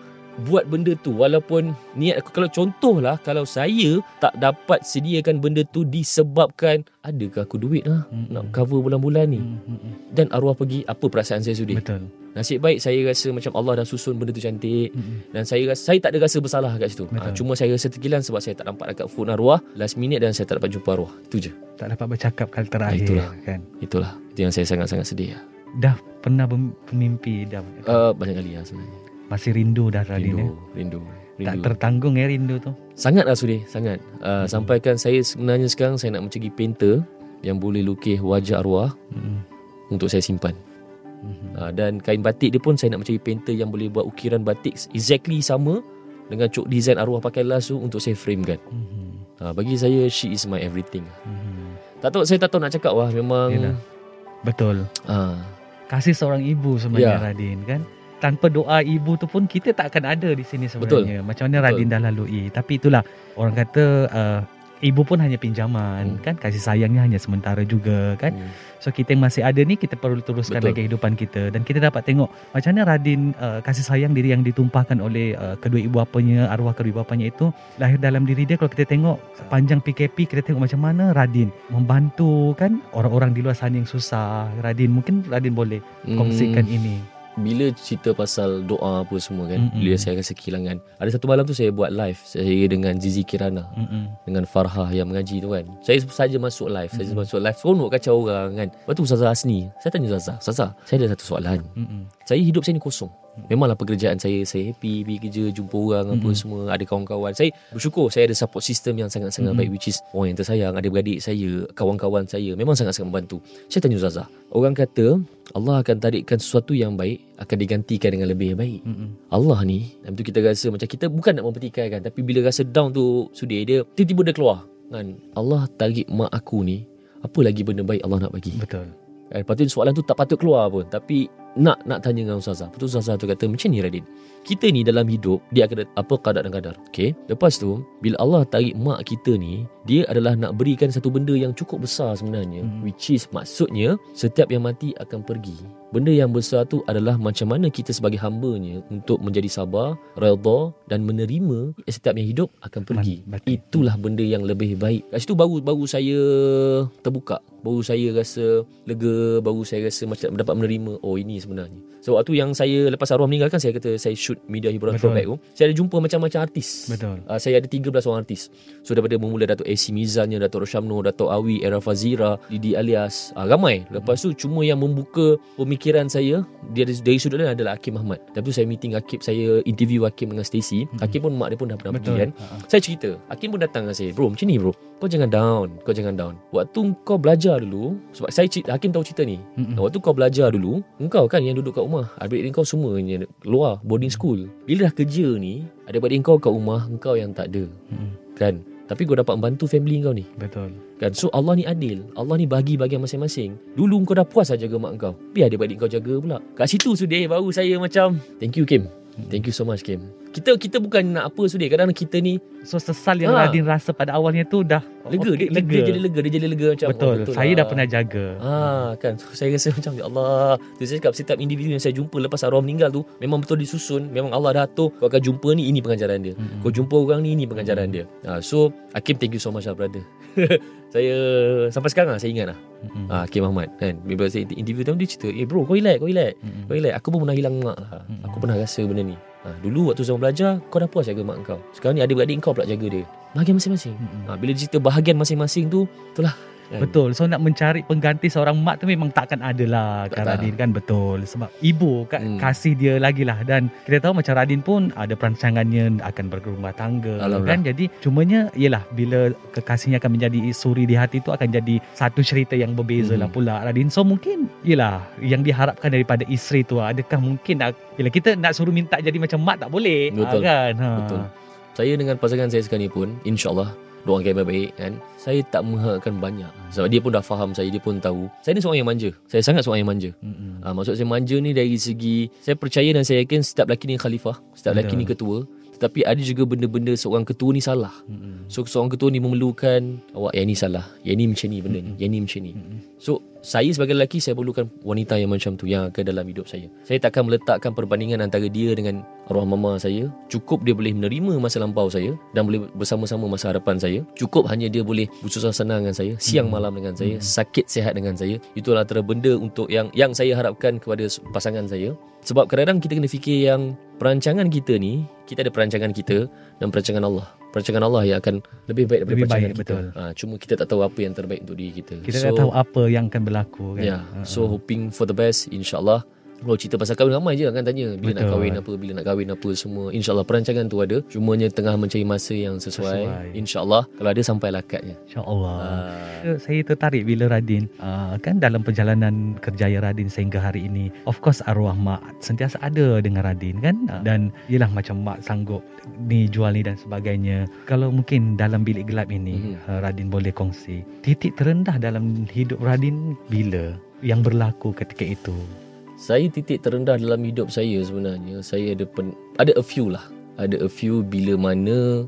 Buat benda tu Walaupun niat aku Kalau contohlah Kalau saya tak dapat sediakan benda tu Disebabkan Adakah aku duit lah Mm-mm. Nak cover bulan-bulan ni Mhm. Dan arwah pergi Apa perasaan saya sudi Betul. Nasib baik saya rasa macam Allah dah susun benda tu cantik Mhm. dan saya rasa saya tak ada rasa bersalah kat situ. Ha, cuma saya rasa terkilan sebab saya tak nampak dekat phone arwah last minute dan saya tak dapat jumpa arwah. Itu je. Tak dapat bercakap kali terakhir Itulah. kan. Itulah. Itu yang saya sangat-sangat sedih. Dah pernah berm- bermimpi dah. Uh, banyak kali lah sebenarnya. Masih rindu dah Radin ya. Rindu, rindu, Tak rindu. tertanggung ya rindu tu. sangat lah Sudi, sangat. Uh, Hmm. Sampaikan saya sebenarnya sekarang saya nak mencari painter yang boleh lukis wajah arwah Mhm. untuk saya simpan. Mhm. Uh, dan kain batik dia pun saya nak mencari painter yang boleh buat ukiran batik exactly sama dengan cok design arwah pakai las tu untuk saya frame kan. Mhm. Ha, bagi saya she is my everything. Mhm. Tak tahu saya tak tahu nak cakap wah memang Yelah. Betul. ha, Kasih seorang ibu sebenarnya Ya. Radin kan. Tanpa doa ibu tu pun kita tak akan ada di sini sebenarnya. Betul. Macam mana Betul. Radin dah lalui. Tapi itulah orang kata uh, ibu pun hanya pinjaman Hmm. kan kasih sayangnya hanya sementara juga kan. Hmm. So kita yang masih ada ni kita perlu teruskan Betul. lagi kehidupan kita dan kita dapat tengok macam mana Radin uh, kasih sayang diri yang ditumpahkan oleh uh, kedua ibu bapanya arwah kedua ibu bapanya itu lahir dalam diri dia kalau kita tengok sepanjang PKP kita tengok macam mana Radin membantu kan orang-orang di luar sana yang susah Radin mungkin Radin boleh kongsikan Hmm. ini bila cerita pasal doa apa semua kan Mm-mm. bila saya rasa kehilangan ada satu malam tu saya buat live saya dengan Zizi Kirana Mm-mm. dengan Farhah yang mengaji tu kan saya saja masuk live saya Mm-mm. masuk live seronok kacau orang kan lepas tu Ustazah Asni saya tanya Ustazah Ustazah saya ada satu soalan Mm-mm. saya hidup saya ni kosong Memanglah pekerjaan saya Saya happy Pergi kerja Jumpa orang apa Mm-mm. semua Ada kawan-kawan. Saya bersyukur Saya ada support system Yang sangat-sangat Mm-mm. baik Which is Orang yang tersayang Adik-beradik saya Kawan-kawan saya Memang sangat-sangat membantu. Saya tanya Ustazah Orang kata Allah akan tarikkan sesuatu yang baik Akan digantikan dengan lebih baik. Mm-mm. Allah ni Time tu kita rasa Macam kita bukan nak mempertikaikan Tapi bila rasa down tu Sudi dia Tiba-tiba dia keluar. Kan? Allah tarik mak aku ni Apa lagi benda baik Allah nak bagi? Betul. Eh, Lepas tu soalan tu tak patut keluar pun Tapi nak nak tanya dengan Ustazah. Tu Ustazah tu kata Macam ni Radin? Kita ni dalam hidup Dia akan ada apa kadar dan kadar. Okay Lepas tu Bila Allah tarik mak kita ni Dia adalah nak berikan satu benda yang cukup besar sebenarnya. Hmm. Which is maksudnya Setiap yang mati akan pergi Benda yang besar tu adalah macam mana kita sebagai hambanya untuk menjadi sabar, redha dan menerima setiap yang hidup akan pergi. Man-. Itulah benda yang lebih baik. Kat situ baru baru saya terbuka. Baru saya rasa lega, baru saya rasa macam dapat menerima oh ini sebenarnya. So waktu yang saya lepas arwah meninggal kan saya kata saya shoot media hiburan Betul. throwback tu. Saya ada jumpa macam-macam artis. Betul. Uh, saya ada 13 orang artis. So daripada bermula Datuk AC Mizannya, Datuk Roshamno, Datuk Awi, Era Fazira, Didi Alias, uh, ramai. Lepas tu cuma yang membuka pemikiran saya dia dari, dari sudut lain adalah Hakim Ahmad. Lepas tu saya meeting Hakim, saya interview Hakim dengan Stacey. Hakim pun mak dia pun dah pernah pergi kan. Ha-ha. Saya cerita Hakim pun datang dengan saya Bro macam ni bro Kau jangan down Kau jangan down Waktu kau belajar dulu Sebab saya cerita, Hakim tahu cerita ni Mm-mm. Waktu kau belajar dulu Engkau kan yang duduk kat rumah Adik-adik kau semua yang Luar boarding school Bila dah kerja ni Adik-adik kau kat rumah Engkau yang tak ada Mm-mm. Kan Tapi kau dapat membantu family kau ni. Betul. Kan? So Allah ni adil. Allah ni bagi bagian masing-masing. Dulu kau dah puas lah jaga mak kau. Biar adik-adik kau jaga pula. Kat situ sudah baru saya macam Thank you Kim. Thank you so much Kim Kita kita bukan nak apa sudah Kadang-kadang kita ni so sesal yang Ha. Radin rasa pada awalnya tu dah Lega okey, dia, dia, dia jadi lega Dia jadi lega macam betul, oh, saya lah. dah pernah jaga. Ah kan. So, Saya rasa macam Ya Allah. Tu Saya cakap setiap individu yang saya jumpa Lepas arwah meninggal tu Memang betul disusun. Memang Allah dah atur Kau akan jumpa ni Ini pengajaran dia. Mm-mm. Kau jumpa orang ni Ini pengajaran dia. Ah, So Hakim thank you so much lah brother. Saya Sampai sekarang lah Saya ingat lah. Mm-mm. ah, Hakim Ahmad kan. Bila saya interview tu Dia cerita Eh bro kau relax Kau relax. Mm-mm. Kau relax Aku pun pernah hilang mak lah. Mm-mm. Aku pernah rasa benda ni ah, Dulu waktu zaman belajar Kau dah puas jaga mak kau. Sekarang ni adik-beradik kau pula jaga dia. Bahagian masing-masing. Mm-mm. ah, Bila dia cerita bahagian masing-masing tu Itulah kan? Betul. So nak mencari pengganti seorang mak tu memang takkan ada lah Tak Kak tak. Radin kan betul. Sebab ibu kan Hmm. kasih dia lagi lah dan kita tahu macam Radin pun ada perancangannya akan berumah tangga Alhamdulillah. kan. Jadi cumanya ialah bila kekasihnya akan menjadi suri di hati tu akan jadi satu cerita yang berbeza Hmm. lah pula Radin. So mungkin ialah yang diharapkan daripada isteri tu adakah mungkin nak ialah kita nak suruh minta jadi macam mak tak boleh Betul. Ah, kan. Ha. Betul. Saya dengan pasangan saya sekarang ni pun InsyaAllah Doakan yang baik kan? Saya tak mengharapkan banyak. Sebab dia pun dah faham saya Dia pun tahu. Saya ni seorang yang manja. Saya sangat seorang yang manja. Mm-mm. ha, Maksud saya manja ni dari segi Saya percaya dan saya yakin Setiap lelaki ni khalifah Setiap lelaki ni ketua. Tetapi ada juga benda-benda Seorang ketua ni salah. Mm-mm. So seorang ketua ni memerlukan Awak yang ni salah. Yang ni macam ni benda ni. Yang ni macam ni. Mm-mm. So saya sebagai lelaki saya perlukan wanita yang macam tu yang akan dalam hidup saya. Saya takkan meletakkan perbandingan antara dia dengan arwah mama saya. Cukup dia boleh menerima masa lampau saya dan boleh bersama-sama masa hadapan saya. Cukup hanya dia boleh bersusah senang dengan saya, siang malam dengan saya, sakit sihat dengan saya. Itulah antara benda untuk yang yang saya harapkan kepada pasangan saya. Sebab kadang-kadang kita kena fikir yang perancangan kita ni, kita ada perancangan kita dan perancangan Allah. Perancangan Allah yang akan lebih baik daripada Lebih perancangan baik, kita. betul. Ha, cuma kita tak tahu apa yang terbaik untuk diri kita. Kita tak tahu apa yang akan berlaku kan. Ya, yeah. so hoping for the best insyaAllah. Kalau cerita pasal kahwin ramai je akan tanya bila nak Betul. kahwin apa, bila nak kahwin apa semua. InsyaAllah perancangan tu ada. Cumanya tengah mencari masa yang sesuai. Sesuai. InsyaAllah kalau ada sampai lakatnya. InsyaAllah. Uh, Saya tertarik bila Radin uh, kan dalam perjalanan kerjaya Radin sehingga hari ini of course arwah mak sentiasa ada dengan Radin kan uh, dan ialah macam mak sanggup ni jual ni dan sebagainya kalau mungkin dalam bilik gelap ini uh, Radin boleh kongsi titik terendah dalam hidup Radin bila yang berlaku ketika itu Saya titik terendah dalam hidup saya sebenarnya. Saya ada pen, ada a few lah. Ada a few bila mana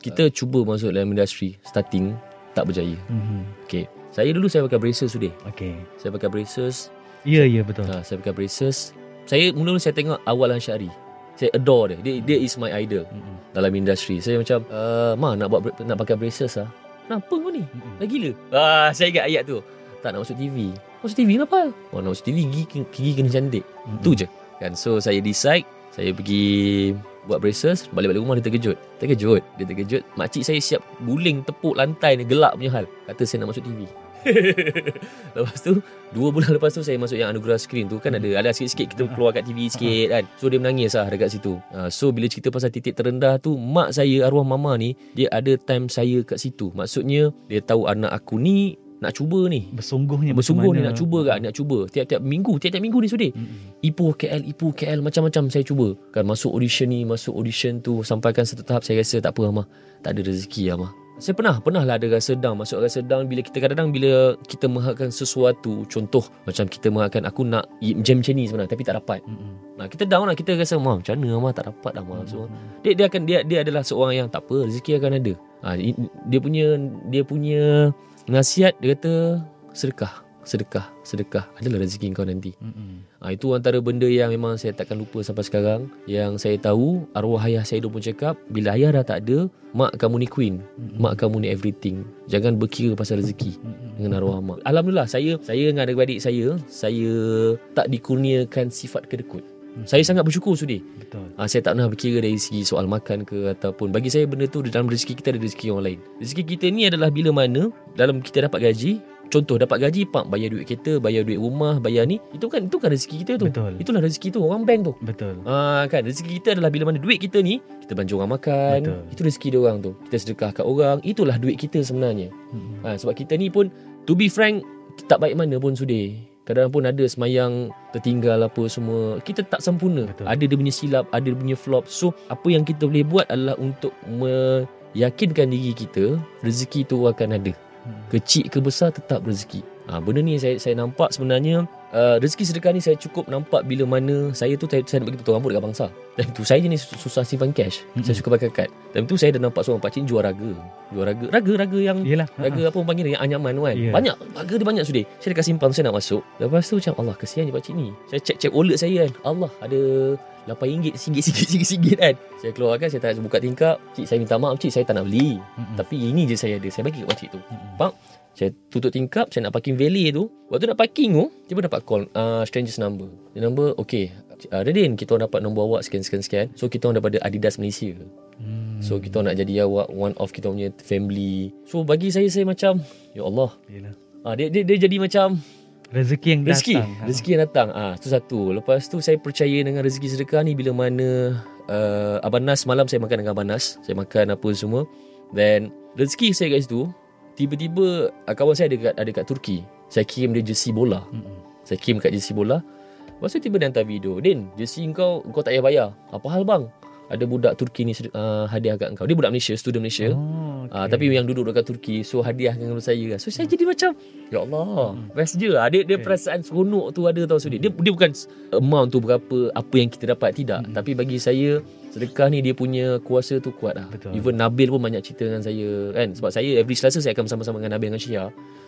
kita cuba masuk dalam industri starting tak berjaya. Mhm. Okay. Saya dulu saya pakai braces sudah. Okey. Saya pakai braces. Ya, ya betul. Ha, saya pakai braces. Saya mula-mula saya tengok Awal Ansyari. Saya adore dia. Dia, dia is my idol Mhm. dalam industri. Saya macam, uh, ma nak buat nak pakai braces ah. Kenapa kau ni? Mhm. Dah gila. Ah, saya ingat ayat tu. Tak nak masuk TV. Masuk TV kenapa? Oh, nak masuk TV gigi, gigi kena cantik. Mhm. Tu je. Kan so saya decide saya pergi buat braces balik-balik rumah dia terkejut terkejut dia terkejut makcik saya siap guling tepuk lantai ni gelak punya hal kata saya nak masuk TV lepas tu dua bulan lepas tu saya masuk yang anugerah screen tu kan ada ada sikit-sikit kita keluar kat TV sikit kan so dia menangis lah dekat situ Ah, so bila cerita pasal titik terendah tu mak saya arwah mama ni dia ada time saya kat situ maksudnya dia tahu anak aku ni nak cuba ni Bersungguhnya bersungguh ni nak cuba kan nak cuba tiap-tiap minggu tiap-tiap minggu ni sudah Mhm. Ipoh KL, Ipoh KL macam-macam saya cuba. Kan masuk audition ni, masuk audition tu sampaikan satu tahap saya rasa tak apa Amah. Tak ada rezeki Amah. Saya pernah, pernah lah ada rasa down. Masuk rasa down bila kita kadang-kadang bila kita mengharapkan sesuatu. Contoh macam kita mengharapkan aku nak jam macam ni sebenarnya tapi tak dapat. Mhm. Nah, kita down lah. Kita rasa, Mah macam mana Amah tak dapat Amah. So, dia, dia akan dia dia adalah seorang yang tak apa, rezeki akan ada. Ha, dia punya dia punya nasihat dia kata sedekah, sedekah, sedekah adalah rezeki kau nanti. Mhm. Ha, itu antara benda yang memang saya takkan lupa sampai sekarang. Yang saya tahu arwah ayah saya dulu pun cakap, bila ayah dah tak ada, mak kamu ni queen. Mak kamu ni everything. Jangan berkira pasal rezeki dengan arwah mak. Alhamdulillah saya saya dengan adik-adik saya, saya tak dikurniakan sifat kedekut. Saya sangat bersyukur sudi. Betul. Ha, saya tak pernah berkira dari segi soal makan ke ataupun bagi saya benda tu dalam rezeki kita ada rezeki orang lain. Rezeki kita ni adalah bila mana dalam kita dapat gaji, contoh dapat gaji pak bayar duit kereta, bayar duit rumah, bayar ni, itu kan itu kan rezeki kita tu. Betul. Itulah rezeki tu orang bank tu. Betul. Ah kan rezeki kita adalah bila mana duit kita ni kita bantu orang makan, Betul. itu rezeki dia orang tu. Kita sedekah kat orang, itulah duit kita sebenarnya. Mhm. Ha, sebab kita ni pun to be frank tak baik mana pun sudi. Kadang pun ada semayang tertinggal apa semua. Kita tak sempurna. Betul. Ada dia punya silap, ada dia punya flop. So apa yang kita boleh buat adalah untuk meyakinkan diri kita rezeki tu akan ada. Hmm. Kecil ke besar tetap rezeki. Ha, benda ni saya saya nampak sebenarnya uh, rezeki sedekah ni saya cukup nampak bila mana saya tu saya, saya nak bagi potong rambut dekat bangsa. Dan tu saya jenis susah simpan cash. Mm-mm. Saya suka pakai kad. Dan tu saya dah nampak seorang pakcik jual raga. Jual raga. Raga-raga yang Yelah. Raga apa orang panggil yang anyaman kan Ya. Banyak Raga dia banyak sudah Saya dekat simpan Saya nak masuk Lepas tu macam Allah kesian je pakcik ni Saya cek-cek wallet saya kan Allah ada RM8 RM1 kan Saya keluarkan Saya tak buka tingkap Cik saya minta maaf cik Saya tak nak beli Mhm. Tapi ini je saya ada Saya bagi kat pakcik tu Mhm. Faham? Saya tutup tingkap Saya nak parking valet tu Waktu nak parking tu Tiba dapat call uh, Strangers number The number Okay uh, Radin kita orang dapat nombor awak Sekian-sekian-sekian So kita orang daripada Adidas Malaysia Hmm. So kita nak jadi awak one of kita punya family. So bagi saya saya macam ya Allah. Yelah. Ah dia dia, dia jadi macam Rezeki yang rezeki, datang. Ha. rezeki yang datang. Ah tu satu. Lepas tu saya percaya dengan rezeki sedekah ni bila mana uh, Abang Nas malam saya makan dengan Abang Nas. Saya makan apa semua. Then rezeki saya kat situ tiba-tiba uh, kawan saya ada kat ada kat Turki. Saya kirim dia jersey bola. Mhm. Saya kirim kat jersey bola. Lepas tu tiba dia hantar video. Din, jersey kau kau tak payah bayar. Apa hal bang? Ada budak Turki ni uh, hadiah kat kau. Dia budak Malaysia, student Malaysia. Oh, Ah, tapi yang duduk dekat Turki So hadiahkan kepada saya So saya jadi macam Ya Allah Best je lah Dia, dia perasaan seronok tu ada tau Sudi. Dia, dia bukan amount tu berapa Apa yang kita dapat Tidak Tapi bagi saya Sedekah ni dia punya kuasa tu kuat lah. Betul. Even Nabil pun banyak cerita dengan saya kan? Sebab saya every selasa Saya akan bersama-sama dengan Nabil dengan Syia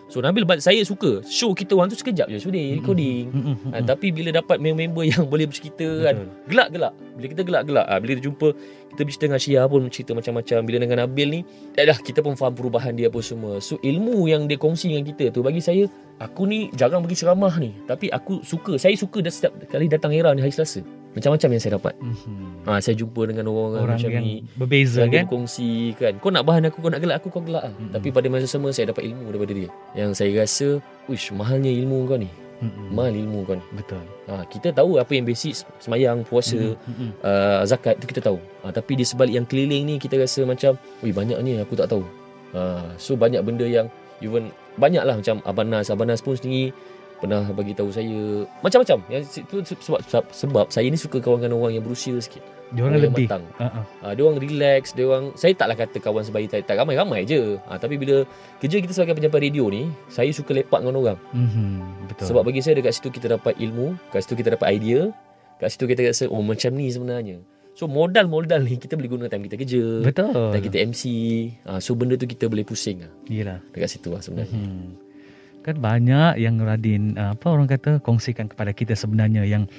So Nabil ba- saya suka. Show kita orang tu sekejap je Sudi recording. Ha, tapi bila dapat member-member yang boleh bercerita kan? Gelak-gelak. Bila kita gelak-gelak ha, bila kita jumpa kita bercerita dengan Syia pun cerita macam-macam. Bila dengan Nabil ni dah, dah kita pun faham perubahan dia apa semua. So ilmu yang dia kongsi dengan kita tu bagi saya aku ni jarang pergi ceramah ni tapi aku suka saya suka dah setiap kali datang era ni hari Selasa macam-macam yang saya dapat Mhm. ha, saya jumpa dengan orang, Orang macam yang ni berbeza yang kan? berkongsi kan Kau nak bahan aku Kau nak gelak aku Kau gelak Mm-mm. Tapi pada masa sama Saya dapat ilmu daripada dia Yang saya rasa Wish mahalnya ilmu kau ni Mhm. Mahal ilmu kau ni Betul. ha, Kita tahu apa yang basic Semayang, puasa Mhm. uh, Zakat tu kita tahu ha, Tapi di sebalik yang keliling ni Kita rasa macam Wih banyak ni aku tak tahu ha, So banyak benda yang Even Banyak lah macam Abang Nas Abang Nas pun sendiri pernah bagi tahu saya macam-macam yang itu sebab, sebab sebab saya ni suka kawan dengan orang yang berusia sikit Dia orang lebih. matang. Uh-uh. Uh, dia orang relax, dia orang saya taklah kata kawan sebaya tak, tak ramai-ramai je. Uh, tapi bila kerja kita sebagai pejabat radio ni, saya suka lepak dengan orang. Mhm. Betul. Sebab bagi saya dekat situ kita dapat ilmu, kat situ kita dapat idea, kat situ kita rasa oh macam ni sebenarnya. So modal-modal ni kita boleh guna time kita kerja. betul. Dan kita MC. Uh, so benda tu kita boleh pusing lah. Yalah. Dekat situ lah sebenarnya. Hmm. Kan banyak yang Radin apa orang kata kongsikan kepada kita sebenarnya yang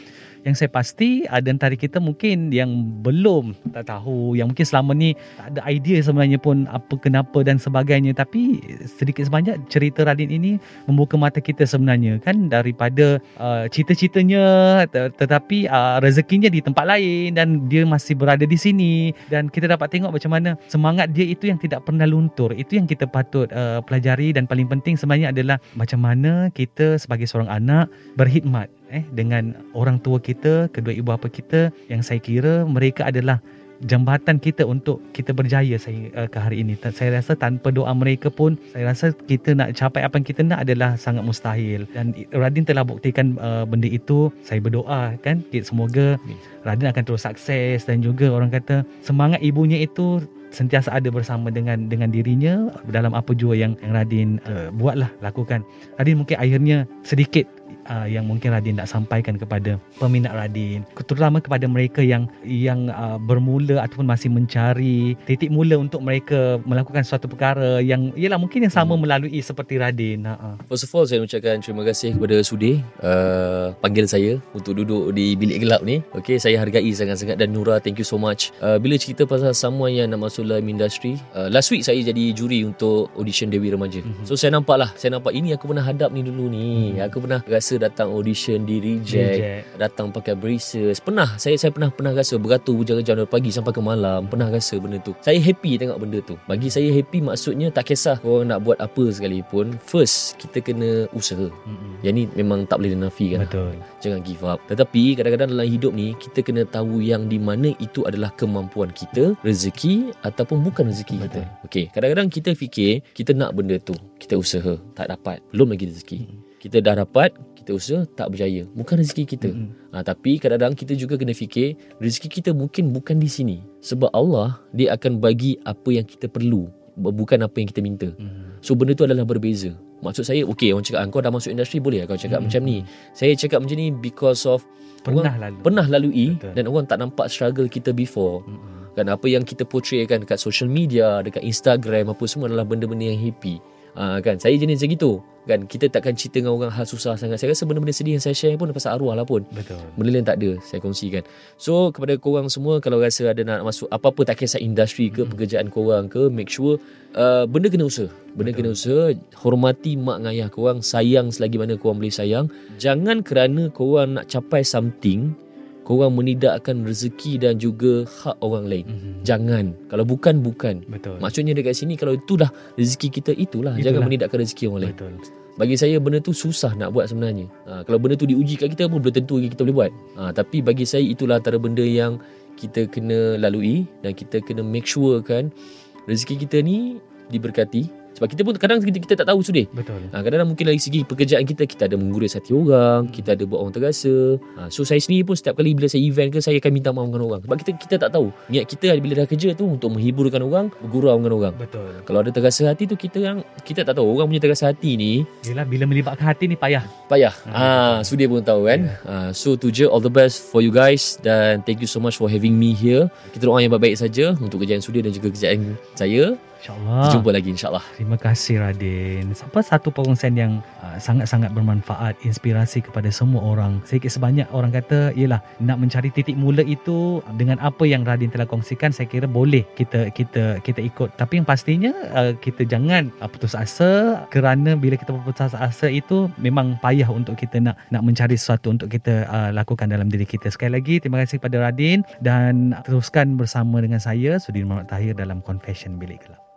yang saya pasti ada antara kita mungkin yang belum tak tahu yang mungkin selama ni tak ada idea sebenarnya pun apa kenapa dan sebagainya. Tapi sedikit sebanyak cerita Radin ini membuka mata kita sebenarnya kan? Daripada uh, cita-citanya te- tetapi uh, rezekinya di tempat lain dan dia masih berada di sini. Dan kita dapat tengok macam mana semangat dia itu yang tidak pernah luntur. Itu yang kita patut uh, pelajari dan paling penting sebenarnya adalah macam mana kita sebagai seorang anak berkhidmat eh dengan orang tua kita, kedua ibu bapa kita yang saya kira mereka adalah jambatan kita untuk kita berjaya saya uh, ke hari ini. Saya rasa tanpa doa mereka pun saya rasa kita nak capai apa yang kita nak adalah sangat mustahil dan Radin telah buktikan uh, benda itu. Saya berdoa kan semoga. Radin akan terus sukses dan juga orang kata semangat ibunya itu sentiasa ada bersama dengan dengan dirinya dalam apa jua yang yang Radin uh, buatlah lakukan. Radin mungkin akhirnya sedikit uh, yang mungkin Radin nak sampaikan kepada peminat Radin terutama kepada mereka yang yang uh, bermula ataupun masih mencari titik mula untuk mereka melakukan suatu perkara yang ialah mungkin yang sama melalui seperti Radin. Ha uh, First of all saya ucapkan terima kasih kepada Sudir uh, panggil saya untuk duduk di bilik gelap ni. Okay, saya hargai sangat-sangat dan Nura thank you so much. Uh, bila cerita pasal someone yang nak masuk dalam industri, uh, last week saya jadi juri untuk audition Dewi Remaja. Mm-hmm. So saya nampak lah, saya nampak ini aku pernah hadap ni dulu ni. Mm-hmm. Aku pernah rasa datang audition di reject, Reject. datang pakai braces. Pernah saya saya pernah pernah rasa beratur berjam-jam dari pagi sampai ke malam. Pernah rasa benda tu. Saya happy tengok benda tu. Bagi saya happy maksudnya tak kisah korang nak buat apa sekalipun. First kita kena usaha. Yang ni memang tak boleh dinafikan. betul. Jangan give up. Tetapi kadang-kadang dalam hidup ni kita kena tahu yang di mana itu adalah kemampuan kita, rezeki ataupun bukan rezeki Betul. kita. Okey, kadang-kadang kita fikir kita nak benda tu, kita usaha, tak dapat, belum lagi rezeki. Kita dah dapat, kita usaha, tak berjaya. Bukan rezeki kita. Mm-mm. Ha, tapi kadang-kadang kita juga kena fikir rezeki kita mungkin bukan di sini. Sebab Allah dia akan bagi apa yang kita perlu, bukan apa yang kita minta. Mhm. So benda tu adalah berbeza. Maksud saya, okay orang cakap kau dah masuk industri boleh kau cakap Hmm. macam ni. Saya cakap macam ni because of Pernah orang lalu. pernah lalui Betul. dan orang tak nampak struggle kita before. Mm-mm. Kan apa yang kita portray kan dekat social media, dekat Instagram apa semua adalah benda-benda yang happy. Ha, kan? Saya jenis macam gitu. Kan? Kita takkan cerita dengan orang hal susah sangat. Saya rasa benda-benda sedih yang saya share pun pasal arwah lah pun. Betul. benda lain tak ada saya kongsikan. So kepada korang semua kalau rasa ada nak masuk apa-apa tak kisah industri ke pekerjaan korang ke make sure uh, benda kena usaha. Benda Betul. kena usaha hormati mak dengan ayah korang sayang selagi mana korang boleh sayang. Jangan kerana korang nak capai something korang menidakkan rezeki dan juga hak orang lain Mhm. jangan kalau bukan bukan Betul. maksudnya dekat sini kalau itulah rezeki kita itulah, Itulah. jangan menidakkan rezeki orang lain Betul. bagi saya benda tu susah nak buat sebenarnya. Ha, kalau benda tu diuji kat kita pun belum tentu kita boleh buat. Ha, tapi bagi saya itulah antara benda yang kita kena lalui dan kita kena make sure kan rezeki kita ni diberkati. Sebab kita pun kadang kita, kita tak tahu sudah. Betul. Ha, kadang-kadang mungkin dari segi pekerjaan kita Kita ada menggurus hati orang Kita ada buat orang terasa. Ha, So saya sendiri pun setiap kali Bila saya event ke Saya akan minta maaf dengan orang. Sebab kita kita tak tahu. Niat kita bila dah kerja tu Untuk menghiburkan orang Bergurau dengan orang. Betul. Kalau ada terasa hati tu Kita yang Kita tak tahu. Orang punya terasa hati ni Yelah bila melibatkan hati ni payah. Payah. Ah, ah, So dia pun tahu kan? Ah, So tu je. All the best for you guys. Dan thank you so much For having me here. Kita doa yang baik-baik saja Untuk kerjaan Sudir Dan juga kerjaan saya InsyaAllah. Jumpa lagi insyaAllah Terima kasih Radin. Apa satu perkongsian yang uh, sangat-sangat bermanfaat, inspirasi kepada semua orang. Sedikit sebanyak orang kata, ialah nak mencari titik mula itu dengan apa yang Radin telah kongsikan, saya kira boleh kita kita kita ikut. Tapi yang pastinya uh, kita jangan uh, putus asa kerana bila kita putus asa itu memang payah untuk kita nak nak mencari sesuatu untuk kita uh, lakukan dalam diri kita. Sekali lagi terima kasih kepada Radin dan teruskan bersama dengan saya Sudirman Tahir dalam Confession Bilik Gelap.